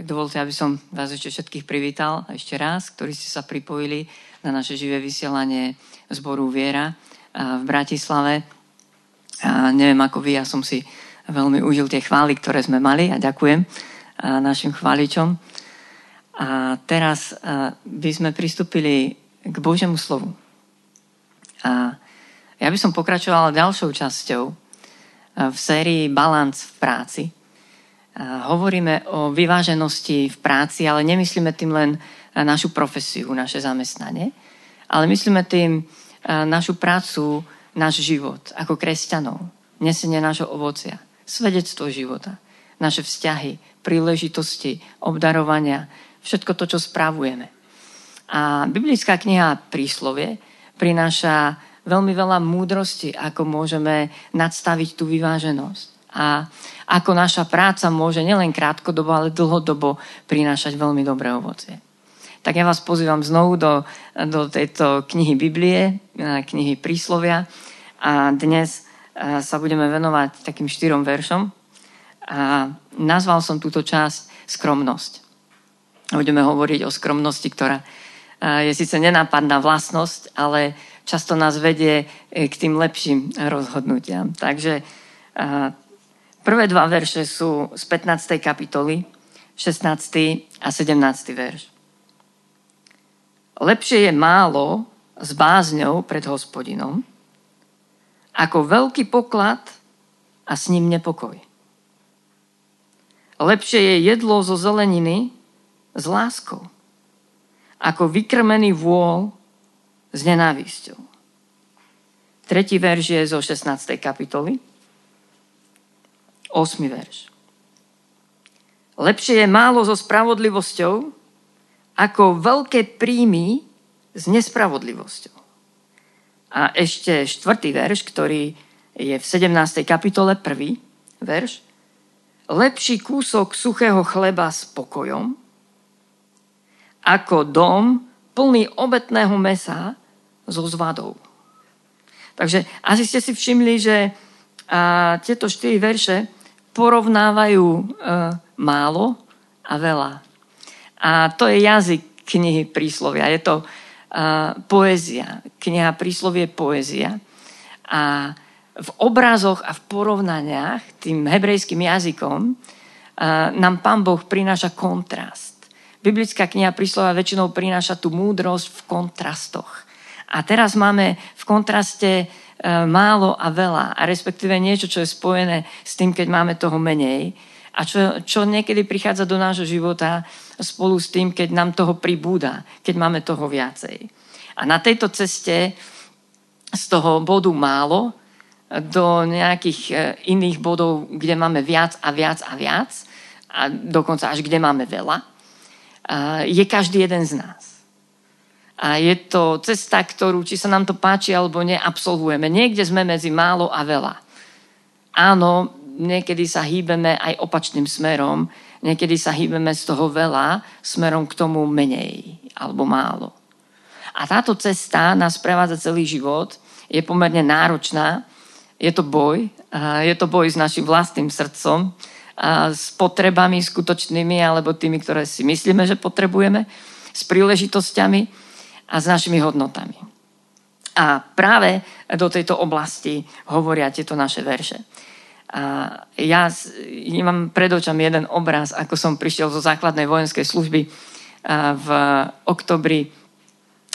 Tak dovolte, aby som vás ešte všetkých privítal ešte raz, ktorí ste sa pripojili na naše živé vysielanie zboru Viera v Bratislave. A neviem ako vy, ja som si veľmi užil tie chvály, ktoré sme mali a ďakujem našim chváličom. A teraz by sme pristúpili k Božiemu slovu. A ja by som pokračovala ďalšou časťou v sérii Balance v práci – hovoríme o vyváženosti v práci, ale nemyslíme tým len našu profesiu, naše zamestnanie, ale myslíme tým našu prácu, náš život ako kresťanov, nesenie nášho ovocia, svedectvo života, naše vzťahy, príležitosti, obdarovania, všetko to, čo správujeme. A biblická kniha Príslovie prináša veľmi veľa múdrosti, ako môžeme nadstaviť tú vyváženosť. A ako naša práca môže nielen krátkodobo, ale dlhodobo prinášať veľmi dobré ovocie. Tak ja vás pozývam znovu do, do tejto knihy Biblie, eh, knihy Príslovia a dnes eh, sa budeme venovať takým štyrom veršom a nazval som túto časť Skromnosť. Budeme hovoriť o skromnosti, ktorá eh, je síce nenápadná vlastnosť, ale často nás vedie k tým lepším rozhodnutiam. Takže Prvé dva verše sú z 15. kapitoly, 16. a 17. verš. Lepšie je málo s bázňou pred hospodinom, ako veľký poklad a s ním nepokoj. Lepšie je jedlo zo zeleniny s láskou, ako vykrmený vôľ s nenávisťou. Tretí verš je zo 16. kapitoly, 8. verš. Lepšie je málo so spravodlivosťou, ako veľké príjmy s nespravodlivosťou. A ešte štvrtý verš, ktorý je v 17. kapitole, prvý verš. Lepší kúsok suchého chleba s pokojom, ako dom plný obetného mesa so zvadou. Takže asi ste si všimli, že a, tieto štyri verše porovnávajú e, málo a veľa. A to je jazyk knihy príslovia. Je to e, poézia. Kniha príslovie je poézia. A v obrazoch a v porovnaniach tým hebrejským jazykom e, nám Pán Boh prináša kontrast. Biblická kniha príslovia väčšinou prináša tú múdrosť v kontrastoch. A teraz máme v kontraste málo a veľa, a respektíve niečo, čo je spojené s tým, keď máme toho menej a čo, čo niekedy prichádza do nášho života spolu s tým, keď nám toho pribúda, keď máme toho viacej. A na tejto ceste z toho bodu málo do nejakých e, iných bodov, kde máme viac a viac a viac, a dokonca až kde máme veľa, je každý jeden z nás. A je to cesta, ktorú, či sa nám to páči alebo neabsolvujeme. Niekde sme medzi málo a veľa. Áno, niekedy sa hýbeme aj opačným smerom, niekedy sa hýbeme z toho veľa smerom k tomu menej alebo málo. A táto cesta nás prevádza celý život, je pomerne náročná, je to boj, je to boj s našim vlastným srdcom, s potrebami skutočnými alebo tými, ktoré si myslíme, že potrebujeme, s príležitosťami, a s našimi hodnotami. A práve do tejto oblasti hovoria tieto naše verše. A ja mám pred očami jeden obraz, ako som prišiel zo základnej vojenskej služby v oktobri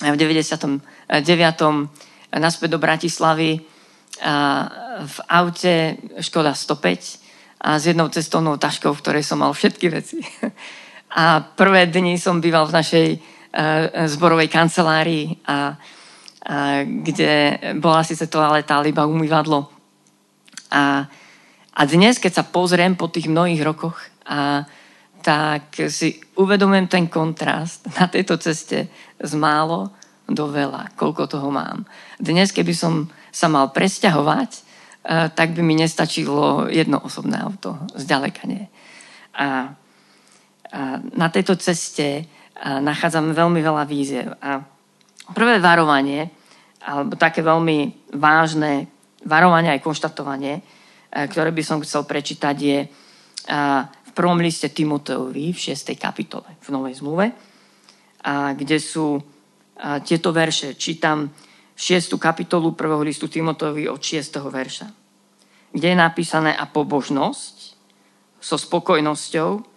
v 99. naspäť do Bratislavy v aute Škoda 105 a s jednou cestovnou taškou, v ktorej som mal všetky veci. A prvé dni som býval v našej zborovej kancelárii, a, a, kde bola síce toaleta, ale iba umývadlo. A, a dnes, keď sa pozriem po tých mnohých rokoch, a, tak si uvedomujem ten kontrast na tejto ceste z málo do veľa, koľko toho mám. Dnes, keby som sa mal presťahovať, eh, tak by mi nestačilo jedno osobné auto, zďaleka nie. A, a na tejto ceste nachádzame veľmi veľa víziev. A prvé varovanie, alebo také veľmi vážne varovanie aj konštatovanie, e, ktoré by som chcel prečítať, je v prvom liste Timoteovi v 6. kapitole v Novej zmluve, kde sú a tieto verše. Čítam 6. kapitolu 1. listu Timoteovi od 6. verša, kde je napísané a pobožnosť so spokojnosťou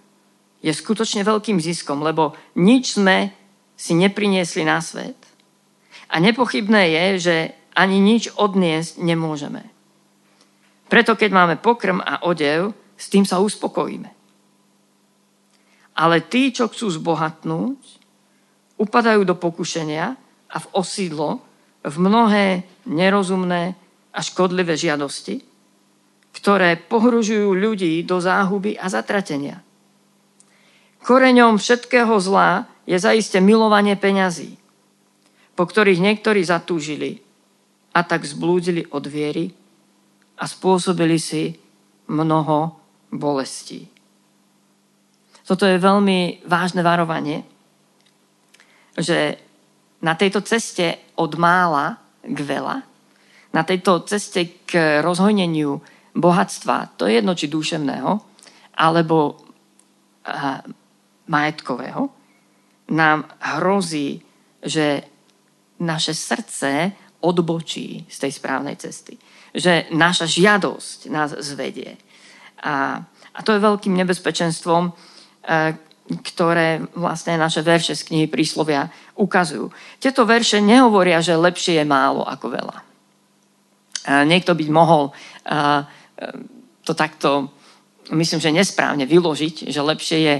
je skutočne veľkým ziskom, lebo nič sme si nepriniesli na svet. A nepochybné je, že ani nič odniesť nemôžeme. Preto keď máme pokrm a odev, s tým sa uspokojíme. Ale tí, čo chcú zbohatnúť, upadajú do pokušenia a v osídlo v mnohé nerozumné a škodlivé žiadosti, ktoré pohružujú ľudí do záhuby a zatratenia. Koreňom všetkého zla je zaiste milovanie peňazí, po ktorých niektorí zatúžili a tak zblúdili od viery a spôsobili si mnoho bolestí. Toto je veľmi vážne varovanie, že na tejto ceste od mála k veľa, na tejto ceste k rozhojneniu bohatstva, to je jedno či duševného, alebo majetkového, nám hrozí, že naše srdce odbočí z tej správnej cesty. Že naša žiadosť nás zvedie. A, a to je veľkým nebezpečenstvom, e, ktoré vlastne naše verše z knihy Príslovia ukazujú. Tieto verše nehovoria, že lepšie je málo ako veľa. E, niekto by mohol e, to takto, myslím, že nesprávne vyložiť, že lepšie je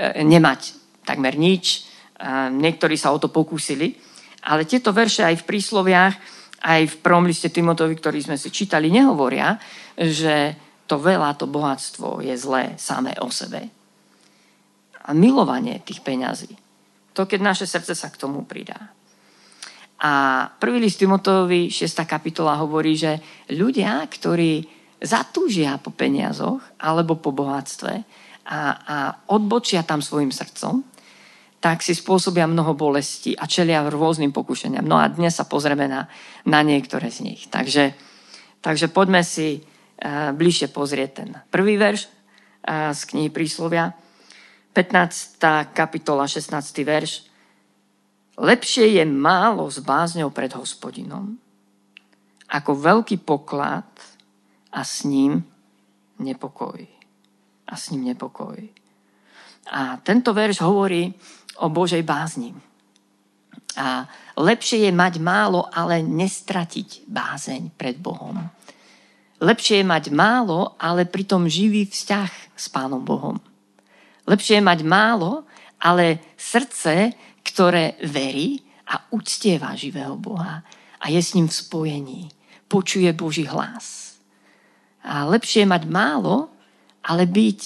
nemať takmer nič. Niektorí sa o to pokúsili. Ale tieto verše aj v prísloviach, aj v prvom liste Timotovi, ktorý sme si čítali, nehovoria, že to veľa, to bohatstvo je zlé samé o sebe. A milovanie tých peňazí, to keď naše srdce sa k tomu pridá. A prvý list Timotovi, 6. kapitola hovorí, že ľudia, ktorí zatúžia po peniazoch alebo po bohatstve a, a odbočia tam svojim srdcom, tak si spôsobia mnoho bolesti a čelia rôznym pokušeniam. No a dnes sa pozrieme na, na niektoré z nich. Takže, takže poďme si uh, bližšie pozrieť ten prvý verš uh, z knihy Príslovia. 15. kapitola, 16. verš. Lepšie je málo s bázňou pred hospodinom, ako veľký poklad a s ním nepokoj. A s ním nepokoj. A tento verš hovorí o Božej bázni. A lepšie je mať málo, ale nestratiť bázeň pred Bohom. Lepšie je mať málo, ale pritom živý vzťah s Pánom Bohom. Lepšie je mať málo, ale srdce, ktoré verí a uctieva živého Boha a je s ním v spojení. Počuje Boží hlas. A lepšie je mať málo, ale byť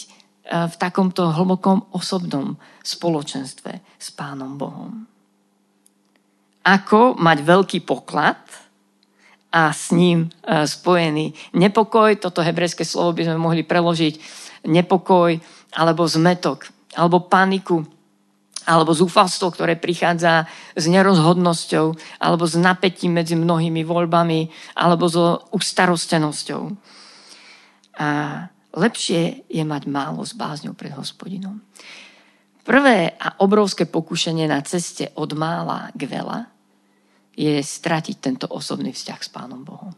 v takomto hlbokom osobnom spoločenstve s Pánom Bohom. Ako mať veľký poklad a s ním e, spojený nepokoj, toto hebrejské slovo by sme mohli preložiť nepokoj alebo zmetok, alebo paniku, alebo zúfalstvo, ktoré prichádza s nerozhodnosťou, alebo s napätím medzi mnohými voľbami, alebo so ustarostenosťou. A Lepšie je mať málo s bázňou pred hospodinom. Prvé a obrovské pokušenie na ceste od mála k veľa je stratiť tento osobný vzťah s Pánom Bohom.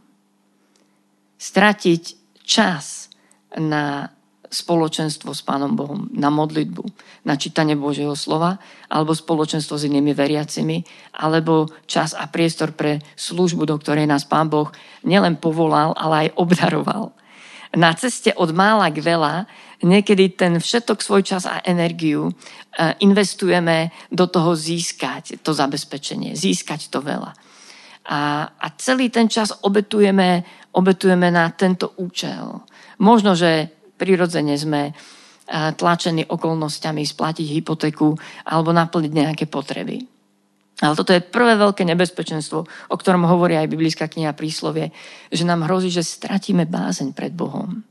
Stratiť čas na spoločenstvo s Pánom Bohom, na modlitbu, na čítanie Božieho slova, alebo spoločenstvo s inými veriacimi, alebo čas a priestor pre službu, do ktorej nás Pán Boh nielen povolal, ale aj obdaroval na ceste od mála k veľa niekedy ten všetok svoj čas a energiu e, investujeme do toho získať to zabezpečenie, získať to veľa. A, a celý ten čas obetujeme, obetujeme na tento účel. Možno, že prirodzene sme e, tlačení okolnostiami splatiť hypotéku alebo naplniť nejaké potreby. Ale toto je prvé veľké nebezpečenstvo, o ktorom hovorí aj biblická kniha Príslovie, že nám hrozí, že stratíme bázeň pred Bohom.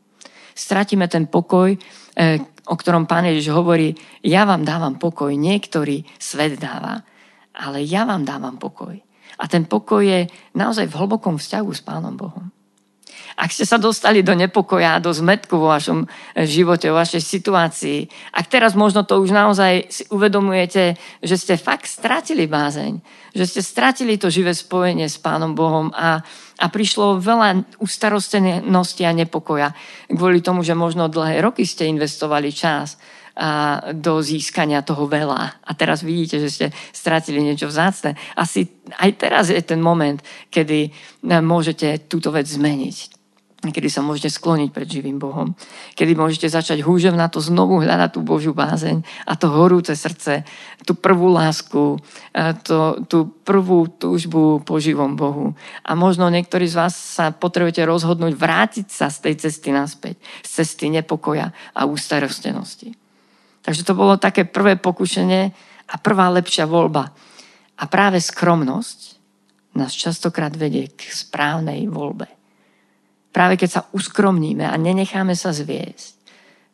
Stratíme ten pokoj, eh, o ktorom Pán Ježiš hovorí, ja vám dávam pokoj, niektorý svet dáva, ale ja vám dávam pokoj. A ten pokoj je naozaj v hlbokom vzťahu s Pánom Bohom. Ak ste sa dostali do nepokoja, do zmetku vo vašom živote, vo vašej situácii, ak teraz možno to už naozaj si uvedomujete, že ste fakt stratili bázeň, že ste stratili to živé spojenie s Pánom Bohom a, a prišlo veľa ustarostenosti a nepokoja kvôli tomu, že možno dlhé roky ste investovali čas a do získania toho veľa. A teraz vidíte, že ste stratili niečo vzácne. Asi aj teraz je ten moment, kedy môžete túto vec zmeniť kedy sa môžete skloniť pred živým Bohom, kedy môžete začať húžem na to znovu hľadať tú Božiu bázeň a to horúce srdce, tú prvú lásku, to, tú prvú túžbu po živom Bohu. A možno niektorí z vás sa potrebujete rozhodnúť vrátiť sa z tej cesty naspäť, z cesty nepokoja a ústarostenosti. Takže to bolo také prvé pokušenie a prvá lepšia voľba. A práve skromnosť nás častokrát vedie k správnej voľbe práve keď sa uskromníme a nenecháme sa zviesť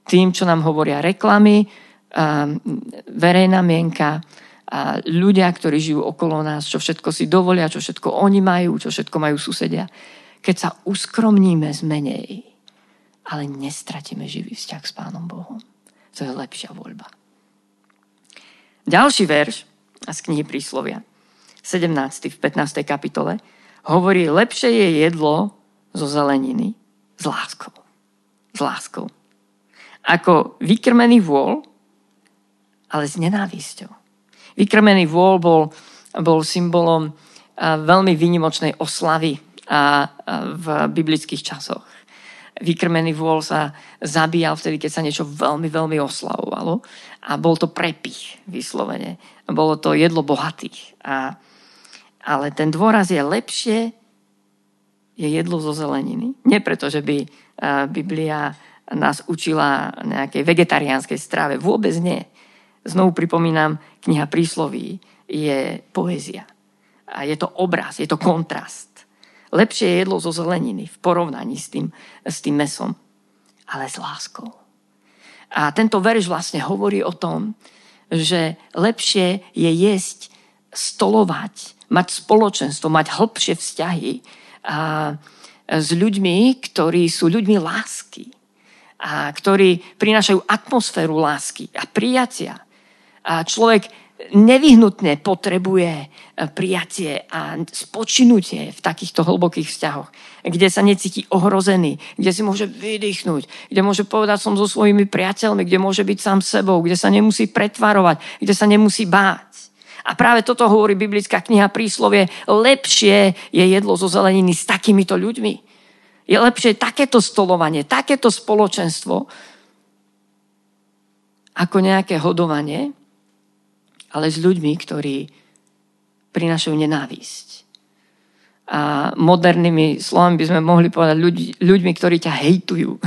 tým, čo nám hovoria reklamy, verejná mienka, a ľudia, ktorí žijú okolo nás, čo všetko si dovolia, čo všetko oni majú, čo všetko majú susedia. Keď sa uskromníme z menej, ale nestratíme živý vzťah s Pánom Bohom. To je lepšia voľba. Ďalší verš z knihy Príslovia, 17. v 15. kapitole, hovorí, lepšie je jedlo zo zeleniny s láskou. S láskou. Ako vykrmený vôľ, ale s nenávisťou. Vykrmený vôľ bol, bol symbolom veľmi výnimočnej oslavy v biblických časoch. Vykrmený vôľ sa zabíjal vtedy, keď sa niečo veľmi, veľmi oslavovalo a bol to prepich vyslovene. Bolo to jedlo bohatých. A, ale ten dôraz je lepšie je jedlo zo zeleniny. Nie preto, že by Biblia nás učila nejakej vegetariánskej strave. Vôbec nie. Znovu pripomínam, kniha prísloví je poézia. A je to obraz, je to kontrast. Lepšie je jedlo zo zeleniny v porovnaní s tým, s tým mesom, ale s láskou. A tento verš vlastne hovorí o tom, že lepšie je jesť, stolovať, mať spoločenstvo, mať hĺbšie vzťahy, a s ľuďmi, ktorí sú ľuďmi lásky a ktorí prinášajú atmosféru lásky a prijatia. A človek nevyhnutne potrebuje e, prijatie a spočinutie v takýchto hlbokých vzťahoch, kde sa necíti ohrozený, kde si môže vydýchnuť, kde môže povedať som so svojimi priateľmi, kde môže byť sám sebou, kde sa nemusí pretvarovať, kde sa nemusí báť. A práve toto hovorí biblická kniha príslovie. Lepšie je jedlo zo zeleniny s takýmito ľuďmi. Je lepšie takéto stolovanie, takéto spoločenstvo, ako nejaké hodovanie, ale s ľuďmi, ktorí prinašajú nenávisť. A modernými slovami by sme mohli povedať ľudí, ľuďmi, ktorí ťa hejtujú.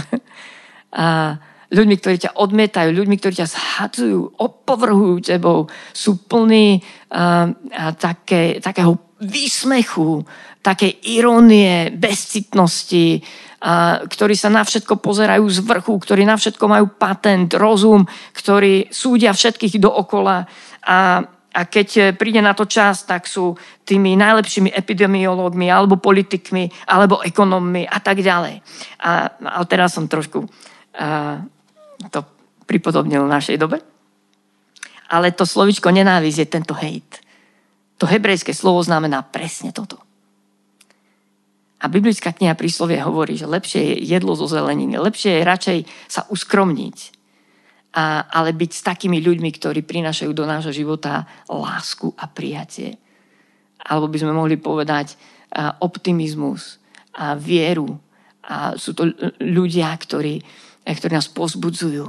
A ľuďmi, ktorí ťa odmietajú, ľuďmi, ktorí ťa zhadzujú, opovrhujú tebou, sú plní uh, také, takého výsmechu, také irónie, bezcitnosti, uh, ktorí sa na všetko pozerajú z vrchu, ktorí na všetko majú patent, rozum, ktorí súdia všetkých dookola a a keď príde na to čas, tak sú tými najlepšími epidemiológmi, alebo politikmi, alebo ekonommi a tak ďalej. A, ale teraz som trošku uh, to pripodobnil v našej dobe. Ale to slovičko nenávisť je tento hejt. To hebrejské slovo znamená presne toto. A biblická kniha príslovie hovorí, že lepšie je jedlo zo zeleniny, lepšie je radšej sa uskromniť, a, ale byť s takými ľuďmi, ktorí prinášajú do nášho života lásku a prijatie. Alebo by sme mohli povedať a, optimizmus a vieru. A sú to ľudia, ktorí, ktorí nás pozbudzujú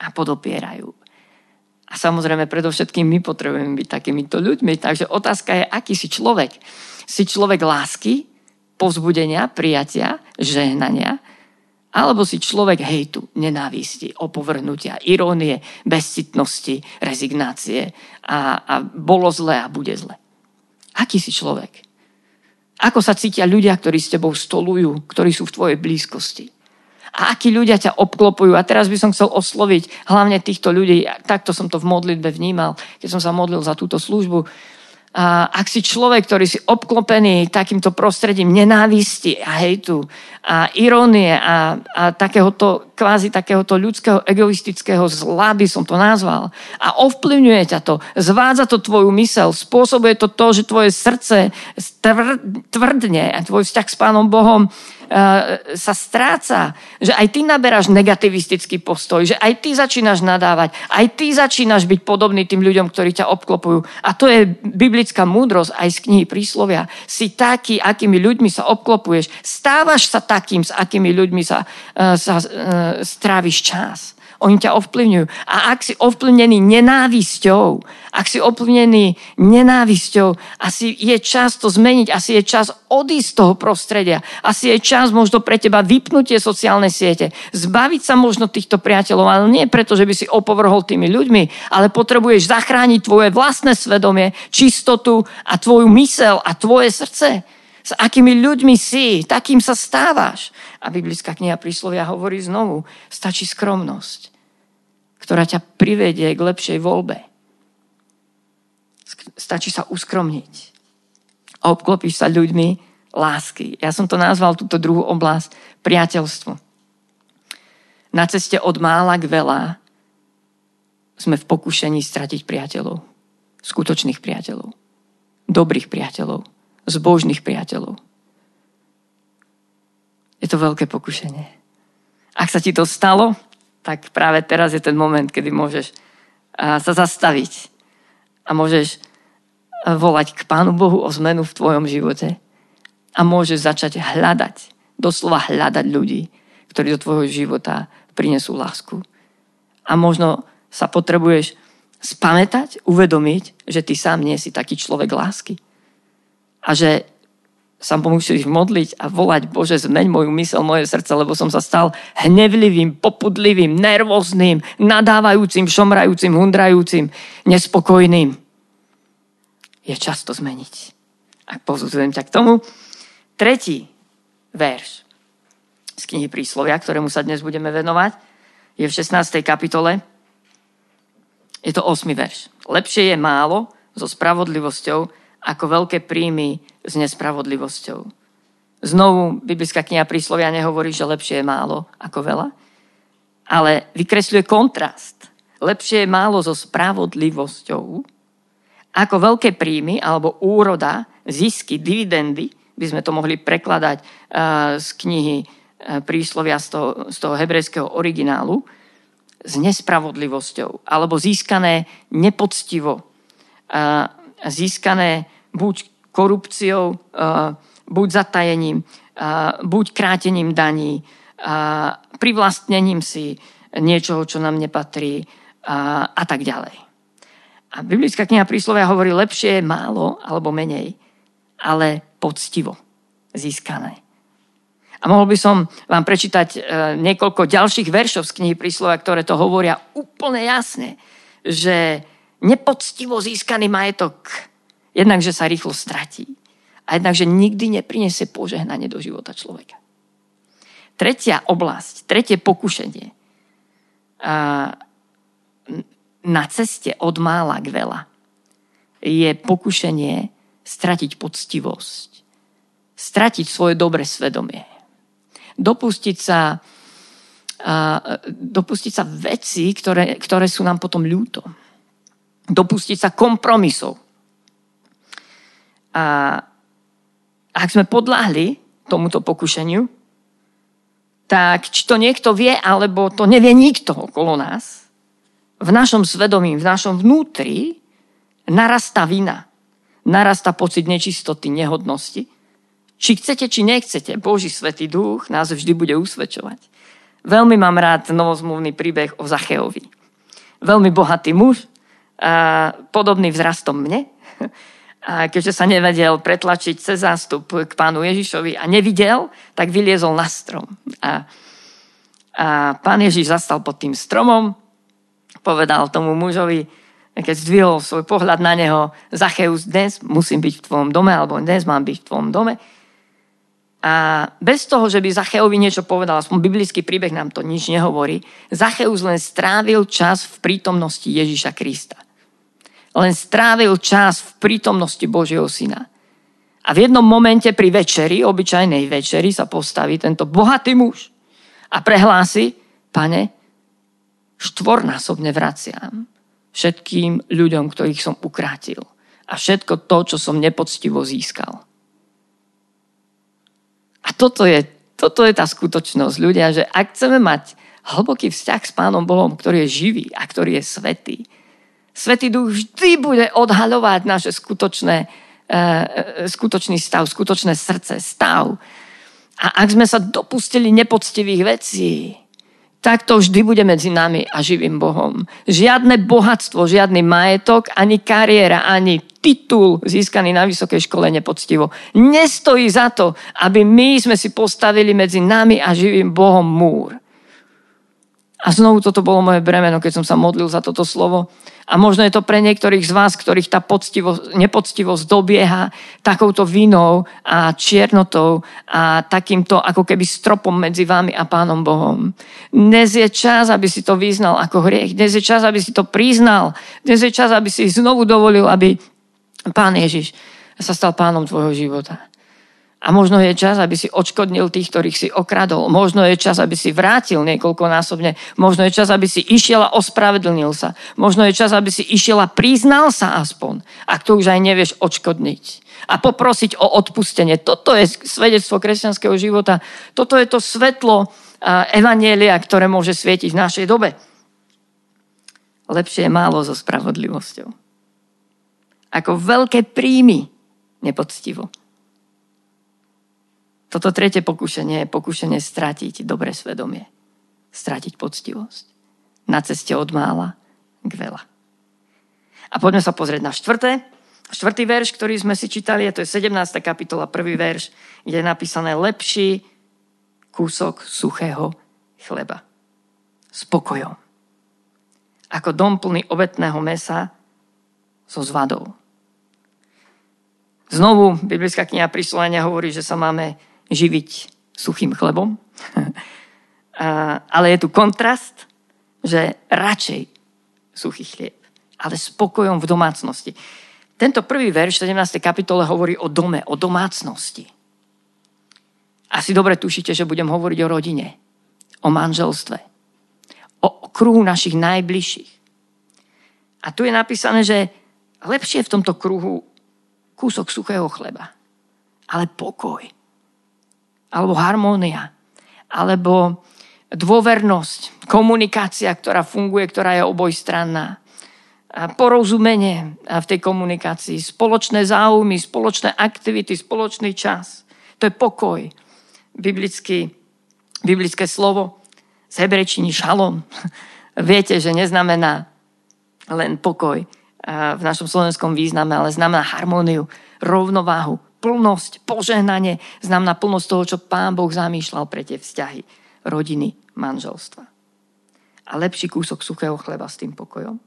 a podopierajú. A samozrejme, predovšetkým my potrebujeme byť takýmito ľuďmi. Takže otázka je, aký si človek. Si človek lásky, povzbudenia, prijatia, žehnania, alebo si človek hejtu, nenávisti, opovrhnutia, irónie, bezcitnosti, rezignácie a, a bolo zle a bude zle. Aký si človek? Ako sa cítia ľudia, ktorí s tebou stolujú, ktorí sú v tvojej blízkosti? A akí ľudia ťa obklopujú. A teraz by som chcel osloviť hlavne týchto ľudí. Takto som to v modlitbe vnímal, keď som sa modlil za túto službu. a ak si človek, ktorý si obklopený takýmto prostredím nenávisti a hejtu a irónie a, a takéhoto, kvázi takéhoto ľudského egoistického zla by som to nazval a ovplyvňuje ťa to, zvádza to tvoju mysel, spôsobuje to to, že tvoje srdce tvrdne a tvoj vzťah s Pánom Bohom sa stráca, že aj ty naberáš negativistický postoj, že aj ty začínaš nadávať, aj ty začínaš byť podobný tým ľuďom, ktorí ťa obklopujú. A to je biblická múdrosť aj z knihy príslovia. Si taký, akými ľuďmi sa obklopuješ. Stávaš sa takým, s akými ľuďmi sa, uh, sa uh, stráviš čas. Oni ťa ovplyvňujú. A ak si ovplyvnený nenávisťou, ak si ovplyvnený nenávisťou, asi je čas to zmeniť, asi je čas odísť z toho prostredia, asi je čas možno pre teba vypnutie sociálne siete, zbaviť sa možno týchto priateľov, ale nie preto, že by si opovrhol tými ľuďmi, ale potrebuješ zachrániť tvoje vlastné svedomie, čistotu a tvoju mysel a tvoje srdce. S akými ľuďmi si, takým sa stávaš. A biblická kniha príslovia hovorí znovu, stačí skromnosť ktorá ťa privedie k lepšej voľbe. Stačí sa uskromniť. A obklopíš sa ľuďmi lásky. Ja som to nazval túto druhú oblasť priateľstvo. Na ceste od mála k veľa sme v pokušení stratiť priateľov. Skutočných priateľov. Dobrých priateľov. Zbožných priateľov. Je to veľké pokušenie. Ak sa ti to stalo, tak práve teraz je ten moment, kedy môžeš sa zastaviť a môžeš volať k Pánu Bohu o zmenu v tvojom živote a môžeš začať hľadať, doslova hľadať ľudí, ktorí do tvojho života prinesú lásku. A možno sa potrebuješ spamätať, uvedomiť, že ty sám nie si taký človek lásky. A že sa musíš modliť a volať, Bože, zmeň moju mysel, moje srdce, lebo som sa stal hnevlivým, popudlivým, nervóznym, nadávajúcim, šomrajúcim, hundrajúcim, nespokojným. Je čas to zmeniť. A pozudzujem ťa k tomu. Tretí verš z knihy Príslovia, ktorému sa dnes budeme venovať, je v 16. kapitole. Je to 8. verš. Lepšie je málo so spravodlivosťou, ako veľké príjmy s nespravodlivosťou. Znovu, biblická kniha príslovia nehovorí, že lepšie je málo ako veľa, ale vykresľuje kontrast. Lepšie je málo so spravodlivosťou, ako veľké príjmy alebo úroda, zisky, dividendy, by sme to mohli prekladať uh, z knihy uh, príslovia z toho, z toho hebrejského originálu, s nespravodlivosťou, alebo získané nepoctivo, uh, získané buď korupciou, buď zatajením, buď krátením daní, privlastnením si niečoho, čo nám nepatrí a, tak ďalej. A biblická kniha príslovia hovorí, lepšie je málo alebo menej, ale poctivo získané. A mohol by som vám prečítať e, niekoľko ďalších veršov z knihy príslovia, ktoré to hovoria úplne jasne, že nepoctivo získaný majetok Jednak, že sa rýchlo stratí. A jednak, že nikdy neprinesie požehnanie do života človeka. Tretia oblasť, tretie pokušenie. Na ceste od mála k veľa je pokušenie stratiť poctivosť. Stratiť svoje dobre svedomie. Dopustiť sa, dopustiť sa veci, ktoré, ktoré sú nám potom ľúto. Dopustiť sa kompromisov a ak sme podľahli tomuto pokušeniu, tak či to niekto vie, alebo to nevie nikto okolo nás, v našom svedomí, v našom vnútri narastá vina, narastá pocit nečistoty, nehodnosti. Či chcete, či nechcete, Boží Svetý Duch nás vždy bude usvedčovať. Veľmi mám rád novozmluvný príbeh o Zacheovi. Veľmi bohatý muž, podobný vzrastom mne, a keďže sa nevedel pretlačiť cez zástup k pánu Ježišovi a nevidel, tak vyliezol na strom. A, a pán Ježiš zastal pod tým stromom, povedal tomu mužovi, keď zdvihol svoj pohľad na neho, Zacheus, dnes musím byť v tvojom dome, alebo dnes mám byť v tvojom dome. A bez toho, že by Zacheovi niečo povedal, aspoň biblický príbeh nám to nič nehovorí, Zacheus len strávil čas v prítomnosti Ježiša Krista. Len strávil čas v prítomnosti Božieho syna. A v jednom momente pri večeri, obyčajnej večeri, sa postaví tento bohatý muž a prehlási, pane, štvornásobne vraciam všetkým ľuďom, ktorých som ukrátil. A všetko to, čo som nepoctivo získal. A toto je, toto je tá skutočnosť, ľudia, že ak chceme mať hlboký vzťah s Pánom Bohom, ktorý je živý a ktorý je svetý, Svetý duch vždy bude odhaľovať naše skutočné, e, skutočný stav, skutočné srdce, stav. A ak sme sa dopustili nepoctivých vecí, tak to vždy bude medzi nami a živým Bohom. Žiadne bohatstvo, žiadny majetok, ani kariéra, ani titul získaný na vysokej škole nepoctivo. Nestojí za to, aby my sme si postavili medzi nami a živým Bohom múr. A znovu toto bolo moje bremeno, keď som sa modlil za toto slovo. A možno je to pre niektorých z vás, ktorých tá poctivosť, nepoctivosť dobieha takouto vinou a čiernotou a takýmto ako keby stropom medzi vami a Pánom Bohom. Dnes je čas, aby si to vyznal ako hriech. Dnes je čas, aby si to priznal. Dnes je čas, aby si znovu dovolil, aby Pán Ježiš sa stal pánom tvojho života. A možno je čas, aby si odškodnil tých, ktorých si okradol. Možno je čas, aby si vrátil niekoľkonásobne. Možno je čas, aby si išiel a ospravedlnil sa. Možno je čas, aby si išiel a priznal sa aspoň, ak to už aj nevieš odškodniť. A poprosiť o odpustenie. Toto je svedectvo kresťanského života. Toto je to svetlo evanielia, ktoré môže svietiť v našej dobe. Lepšie je málo so spravodlivosťou. Ako veľké príjmy nepoctivo. Toto tretie pokušenie je pokušenie stratiť dobre svedomie. Stratiť poctivosť. Na ceste od mála k veľa. A poďme sa pozrieť na štvrté. Štvrtý verš, ktorý sme si čítali, je to je 17. kapitola, prvý verš, kde je napísané lepší kúsok suchého chleba. Spokojom. Ako dom plný obetného mesa so zvadou. Znovu biblická kniha príslovenia hovorí, že sa máme živiť suchým chlebom. ale je tu kontrast, že radšej suchý chlieb, ale spokojom v domácnosti. Tento prvý verš 17. kapitole hovorí o dome, o domácnosti. Asi dobre tušíte, že budem hovoriť o rodine, o manželstve, o kruhu našich najbližších. A tu je napísané, že lepšie je v tomto kruhu kúsok suchého chleba, ale pokoj alebo harmónia, alebo dôvernosť, komunikácia, ktorá funguje, ktorá je obojstranná. Porozumenie v tej komunikácii, spoločné záujmy, spoločné aktivity, spoločný čas. To je pokoj. Biblický, biblické slovo z hebrečiny šalom. Viete, že neznamená len pokoj v našom slovenskom význame, ale znamená harmóniu, rovnováhu, plnosť, požehnanie, znamená plnosť toho, čo Pán Boh zamýšľal pre tie vzťahy rodiny, manželstva. A lepší kúsok suchého chleba s tým pokojom.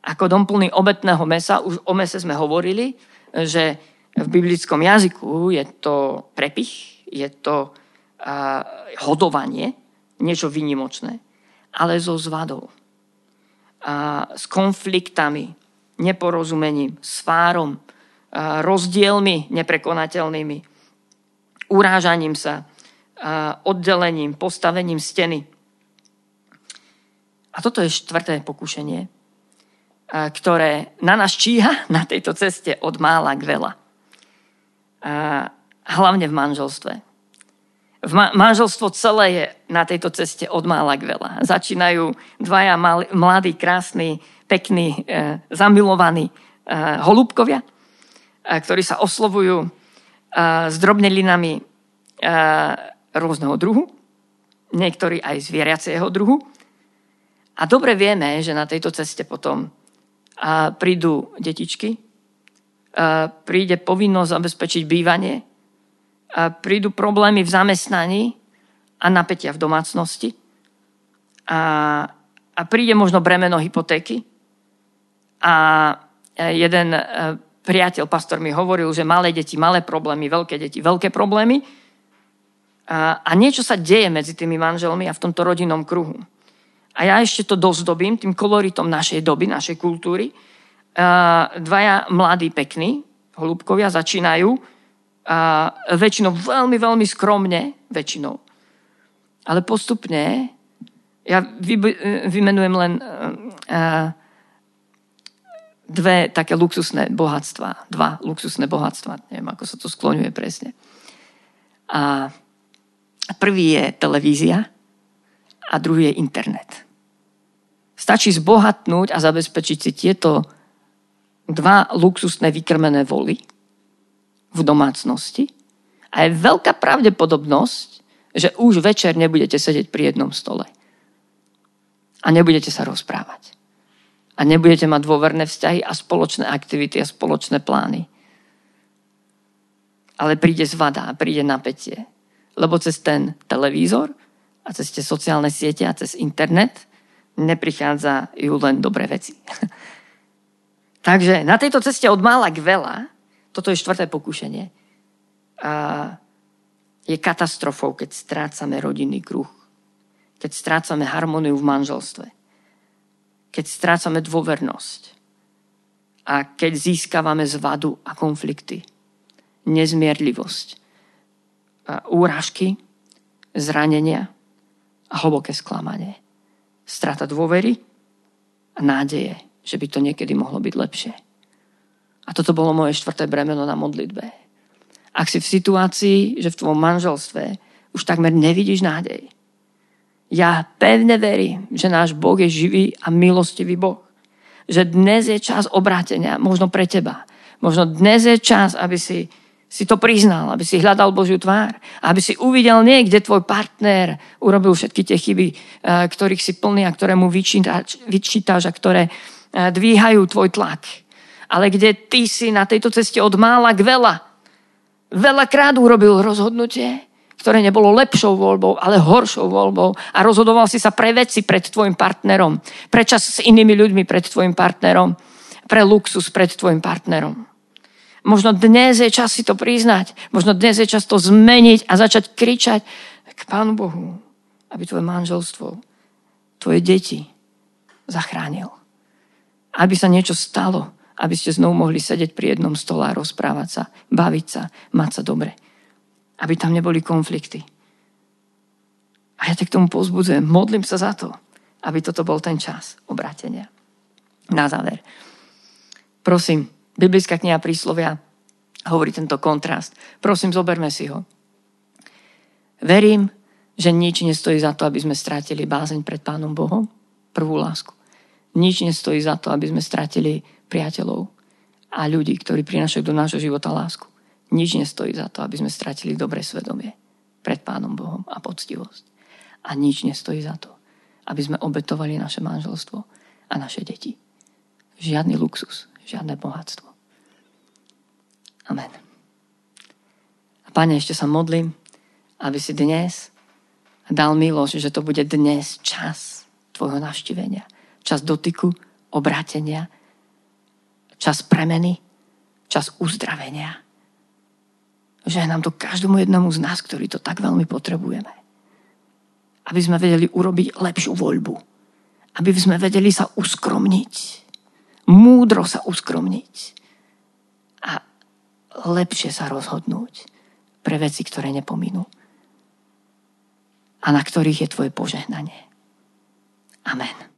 Ako dom plný obetného mesa, už o mese sme hovorili, že v biblickom jazyku je to prepich, je to uh, hodovanie, niečo vynimočné, ale so zvadou. A s konfliktami, neporozumením, svárom, rozdielmi neprekonateľnými, urážaním sa, oddelením, postavením steny. A toto je štvrté pokušenie, ktoré na nás číha na tejto ceste od mála k veľa. Hlavne v manželstve. V manželstvo celé je na tejto ceste od mála k veľa. Začínajú dvaja mladí, krásni, pekní, e, zamilovaní e, holúbkovia – ktorí sa oslovujú s drobnelinami rôzneho druhu, niektorí aj zvieraceho druhu. A dobre vieme, že na tejto ceste potom prídu detičky, príde povinnosť zabezpečiť bývanie, prídu problémy v zamestnaní a napätia v domácnosti a, a príde možno bremeno hypotéky a jeden priateľ, pastor mi hovoril, že malé deti, malé problémy, veľké deti, veľké problémy. A, a niečo sa deje medzi tými manželmi a v tomto rodinnom kruhu. A ja ešte to dozdobím tým koloritom našej doby, našej kultúry. dvaja mladí pekní, holúbkovia, začínajú a väčšinou veľmi, veľmi skromne, väčšinou. Ale postupne, ja vy, vymenujem len uh, dve také luxusné bohatstva. Dva luxusné bohatstva. Neviem, ako sa to skloňuje presne. A prvý je televízia a druhý je internet. Stačí zbohatnúť a zabezpečiť si tieto dva luxusné vykrmené voly v domácnosti a je veľká pravdepodobnosť, že už večer nebudete sedieť pri jednom stole. A nebudete sa rozprávať. A nebudete mať dôverné vzťahy a spoločné aktivity a spoločné plány. Ale príde zvada a príde napätie. Lebo cez ten televízor a cez tie sociálne siete a cez internet neprichádzajú len dobré veci. Takže na tejto ceste od mála k veľa toto je štvrté pokušenie. A je katastrofou, keď strácame rodinný kruh. Keď strácame harmóniu v manželstve. Keď strácame dôvernosť. A keď získavame zvadu a konflikty. Nezmierlivosť. A úražky, zranenia a hlboké sklamanie. Strata dôvery a nádeje, že by to niekedy mohlo byť lepšie. A toto bolo moje štvrté bremeno na modlitbe. Ak si v situácii, že v tvojom manželstve už takmer nevidíš nádej, ja pevne verím, že náš Boh je živý a milostivý Boh. Že dnes je čas obrátenia, možno pre teba. Možno dnes je čas, aby si, si to priznal, aby si hľadal Božiu tvár. Aby si uvidel niekde tvoj partner urobil všetky tie chyby, eh, ktorých si plný a ktoré mu vyčítaš, vyčítaš a ktoré eh, dvíhajú tvoj tlak ale kde ty si na tejto ceste od mála k veľa. Veľakrát urobil rozhodnutie, ktoré nebolo lepšou voľbou, ale horšou voľbou a rozhodoval si sa pre veci pred tvojim partnerom, pre čas s inými ľuďmi pred tvojim partnerom, pre luxus pred tvojim partnerom. Možno dnes je čas si to priznať, možno dnes je čas to zmeniť a začať kričať k Pánu Bohu, aby tvoje manželstvo, tvoje deti zachránil. Aby sa niečo stalo, aby ste znovu mohli sedieť pri jednom stole a rozprávať sa, baviť sa, mať sa dobre. Aby tam neboli konflikty. A ja ťa k tomu pozbudzujem. Modlím sa za to, aby toto bol ten čas obratenia. Na záver. Prosím, biblická kniha príslovia hovorí tento kontrast. Prosím, zoberme si ho. Verím, že nič nestojí za to, aby sme strátili bázeň pred Pánom Bohom, prvú lásku. Nič nestojí za to, aby sme strátili priateľov a ľudí, ktorí prinašajú do nášho života lásku. Nič nestojí za to, aby sme stratili dobré svedomie pred Pánom Bohom a poctivosť. A nič nestojí za to, aby sme obetovali naše manželstvo a naše deti. Žiadny luxus, žiadne bohatstvo. Amen. A Pane, ešte sa modlím, aby si dnes dal milosť, že to bude dnes čas tvojho navštívenia. Čas dotyku, obrátenia čas premeny, čas uzdravenia. Že nám to každému jednomu z nás, ktorý to tak veľmi potrebujeme. Aby sme vedeli urobiť lepšiu voľbu. Aby sme vedeli sa uskromniť. Múdro sa uskromniť. A lepšie sa rozhodnúť pre veci, ktoré nepominú. A na ktorých je tvoje požehnanie. Amen.